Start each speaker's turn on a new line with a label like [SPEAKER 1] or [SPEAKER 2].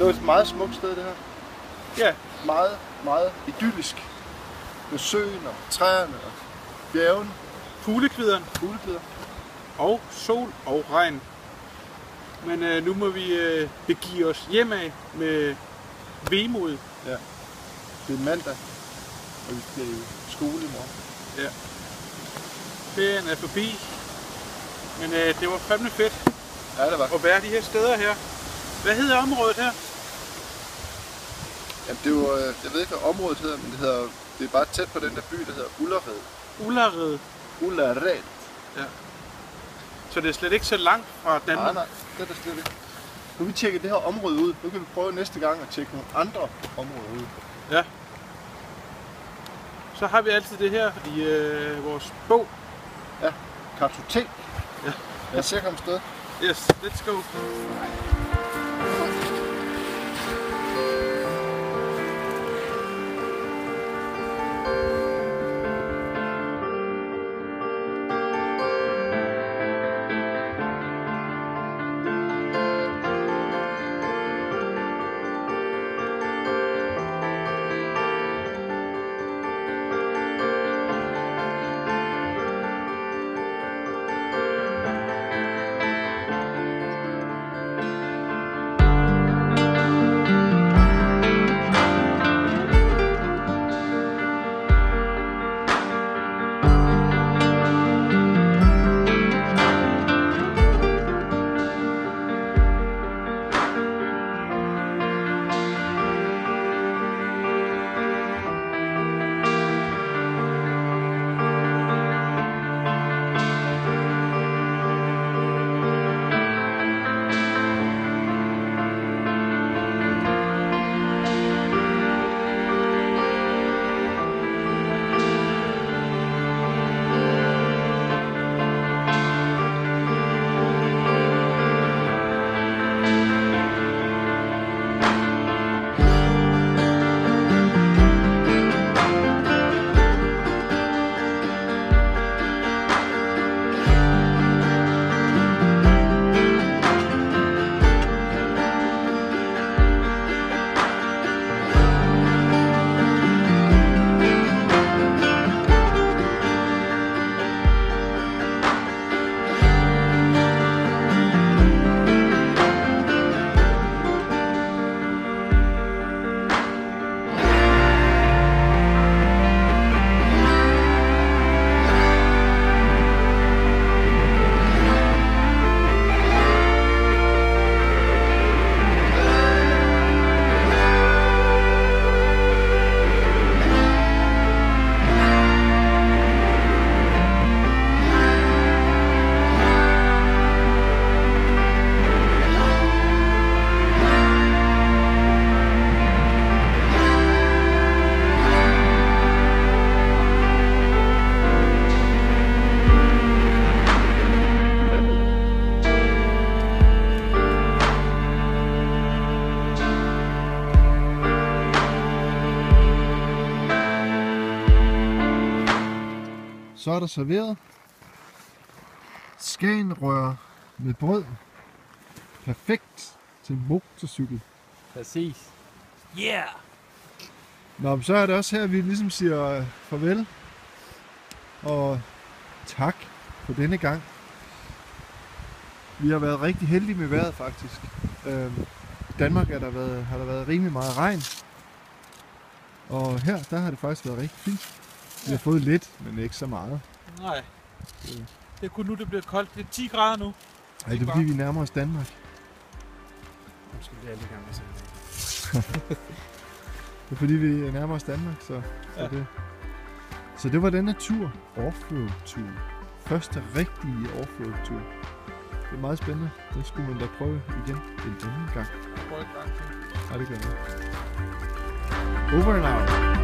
[SPEAKER 1] et meget smukt sted, det her.
[SPEAKER 2] Ja,
[SPEAKER 1] Meget, meget idyllisk. Med søen og træerne og bjergene,
[SPEAKER 2] fuglekvideren
[SPEAKER 1] fuglekvider.
[SPEAKER 2] og sol og regn. Men øh, nu må vi øh, begive os hjemad med vemod.
[SPEAKER 1] Ja. Det er mandag, og vi skal i skole i morgen.
[SPEAKER 2] Ja. Ferien er forbi. Men øh, det var fandme fedt
[SPEAKER 1] Ja, det var.
[SPEAKER 2] at være de her steder her. Hvad hedder området her?
[SPEAKER 1] Jamen, det var, øh, jeg ved ikke, hvad området hedder, men det, hedder, det er bare tæt på den der by, der hedder Ullared.
[SPEAKER 2] Ullared.
[SPEAKER 1] Ullared.
[SPEAKER 2] Så det er slet ikke så langt fra Danmark.
[SPEAKER 1] Nej, nej, det er der slet ikke. Nu vi tjekket det her område ud. Nu kan vi prøve næste gang at tjekke nogle andre områder ud.
[SPEAKER 2] Ja. Så har vi altid det her i øh, vores bog.
[SPEAKER 1] Kartotek.
[SPEAKER 2] Ja.
[SPEAKER 1] Lad os se at komme afsted.
[SPEAKER 2] Yes, let's go.
[SPEAKER 1] Så er der serveret skanrør med brød. Perfekt til motorcykel.
[SPEAKER 3] Præcis. Yeah!
[SPEAKER 1] Nå, men så er det også her, vi ligesom siger øh, farvel. Og tak for denne gang. Vi har været rigtig heldige med vejret faktisk. Øhm, I Danmark er der været, har der været rimelig meget regn. Og her, der har det faktisk været rigtig fint. Vi har fået lidt, men ikke så meget.
[SPEAKER 2] Nej. Det er kun nu, det bliver koldt. Det er 10 grader nu.
[SPEAKER 1] Ej, det er fordi, vi nærmer os Danmark.
[SPEAKER 3] Nu skal vi alle gang med sådan
[SPEAKER 1] Det er fordi, vi nærmer os Danmark, så, så,
[SPEAKER 2] Ja.
[SPEAKER 1] det, så det var denne tur. Offroad-tur. Første rigtige offroad-tur. Det er meget spændende. Det skulle man da prøve igen en anden gang.
[SPEAKER 2] Prøv en gang til.
[SPEAKER 1] Ja, det gør jeg. Over and out.